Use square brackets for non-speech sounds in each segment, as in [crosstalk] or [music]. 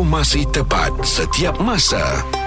Informasi tepat setiap masa.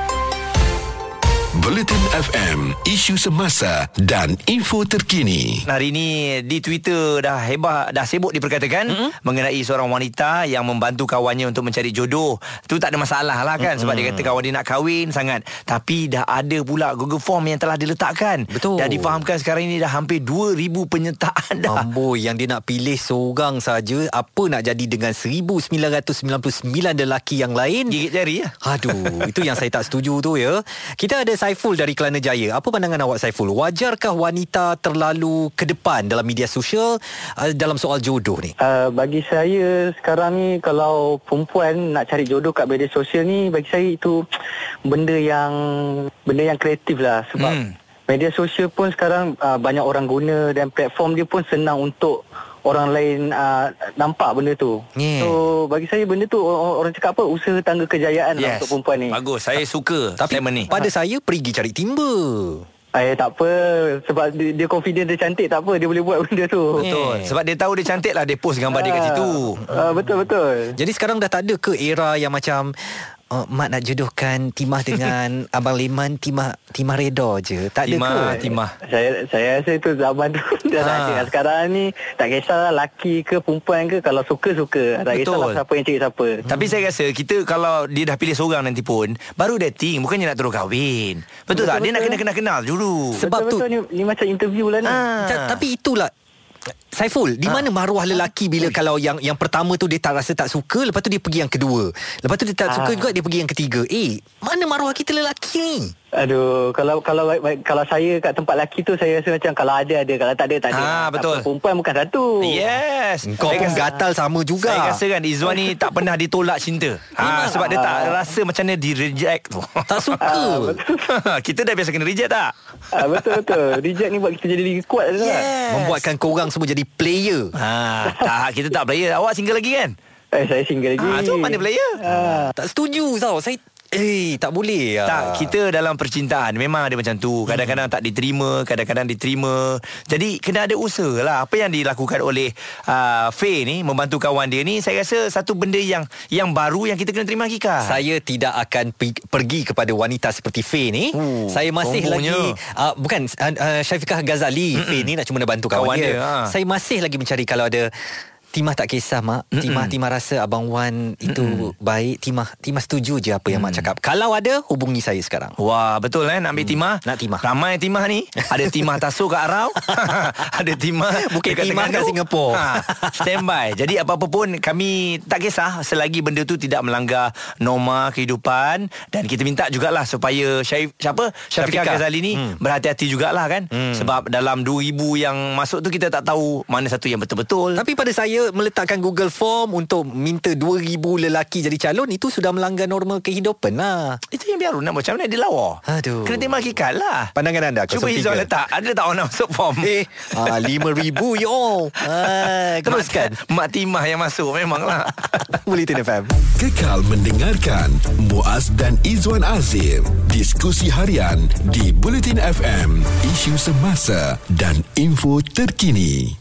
Bulletin FM, isu semasa dan info terkini. Hari ini di Twitter dah hebat dah sibuk diperkatakan mm-hmm. mengenai seorang wanita yang membantu kawannya untuk mencari jodoh. Tu tak ada masalah lah kan mm-hmm. sebab dia kata kawan dia nak kahwin sangat. Tapi dah ada pula Google Form yang telah diletakkan. Betul. Dan difahamkan sekarang ini dah hampir 2000 penyertaan dah. Amboi yang dia nak pilih seorang saja apa nak jadi dengan 1999 lelaki yang lain? Gigit jari ya. Aduh, itu yang saya tak setuju tu ya. Kita ada Saiful dari Kelana Jaya. Apa pandangan awak Saiful? Wajarkah wanita terlalu ke depan dalam media sosial uh, dalam soal jodoh ni? Uh, bagi saya sekarang ni kalau perempuan nak cari jodoh kat media sosial ni bagi saya itu benda yang benda yang kreatif lah sebab hmm. media sosial pun sekarang uh, banyak orang guna dan platform dia pun senang untuk orang lain uh, nampak benda tu. Yeah. So bagi saya benda tu orang cakap apa usaha tangga kejayaan yes. lah untuk perempuan ni. Bagus, saya suka Tapi ni. pada saya pergi cari timba. Eh tak apa Sebab dia, dia confident dia cantik Tak apa Dia boleh buat [laughs] benda tu Betul Sebab dia tahu dia cantik lah Dia post gambar dia kat situ uh, Betul betul Jadi sekarang dah tak ada ke Era yang macam uh, mak nak jodohkan Timah dengan [laughs] Abang Liman Timah Timah reda je Tak timah, ada ke Timah Saya saya rasa itu zaman [laughs] tu Dah ha. ada Sekarang ni Tak kisahlah Laki ke perempuan ke Kalau suka-suka Tak Betul. kisahlah siapa yang cari siapa hmm. Tapi saya rasa Kita kalau Dia dah pilih seorang nanti pun Baru dating Bukannya nak terus kahwin Betul, betul tak? Betul. Dia nak kena kenal-kenal dulu Sebab betul, tu betul, ni, ni macam interview lah ni ha. Tapi itulah Saiful, di ha. mana maruah lelaki bila Ui. kalau yang yang pertama tu dia tak rasa tak suka, lepas tu dia pergi yang kedua. Lepas tu dia tak ha. suka juga dia pergi yang ketiga. Eh, mana maruah kita lelaki ni? Aduh, kalau kalau kalau saya kat tempat lelaki tu saya rasa macam kalau ada ada, kalau tak ada tak ada. Ha, betul. Apa, perempuan bukan satu. Yes. Kau pun gatal sama juga. Saya rasa kan Izwan ni tak pernah ditolak cinta. [laughs] Ha, sebab dia tak rasa macam mana di reject tu. Tak suka. Ha, [laughs] kita dah biasa kena reject tak? Ha, betul betul. Reject ni buat kita jadi lagi kuat yes. tak? Membuatkan korang semua jadi player. Ha, tak kita tak player. Awak single lagi kan? Eh, saya single lagi. Ah, tu mana player? Ha. Tak setuju tau. Saya Eh, tak boleh ya. Tak, kita dalam percintaan memang ada macam tu. Kadang-kadang tak diterima, kadang-kadang diterima. Jadi kena ada usaha lah. Apa yang dilakukan oleh uh, Faye ni membantu kawan dia ni, saya rasa satu benda yang yang baru yang kita kena terima hakikat. Saya tidak akan pi- pergi kepada wanita seperti Faye ni. Uh, saya masih lagi uh, bukan uh, uh, Syafiqah Ghazali, Mm-mm. Faye ni nak cuma nak bantu kawan, kawan dia. dia ha. Saya masih lagi mencari kalau ada Timah tak kisah mak. Mm-mm. Timah Timah rasa abang Wan itu Mm-mm. baik. Timah Timah setuju je apa yang mm. mak cakap. Kalau ada hubungi saya sekarang. Wah, betul eh nak ambil mm. Timah? Nak Timah. Ramai Timah ni. Ada Timah Tasuk kat Arau. [laughs] ada Timah Bukit Timah kat Singapura. Ha, standby. Jadi apa-apa pun kami tak kisah selagi benda tu tidak melanggar norma kehidupan dan kita minta jugalah supaya Syaif, siapa? Syafiqah Ghazali ni mm. berhati-hati jugalah kan. Mm. Sebab dalam 2000 yang masuk tu kita tak tahu mana satu yang betul-betul. Tapi pada saya meletakkan Google Form untuk minta 2000 lelaki jadi calon itu sudah melanggar norma kehidupan lah. Itu yang biar nak macam mana dia lawa. Aduh. Kena terima hakikat lah. Pandangan anda Cuba Izzuan letak. Ada tak orang nak masuk form? Eh, ah, 5000 you all. Ah, teruskan. Mak, Mak Timah yang masuk memanglah. [laughs] Bulletin FM. Kekal mendengarkan Muaz dan Izwan Azim. Diskusi harian di Bulletin FM. Isu semasa dan info terkini.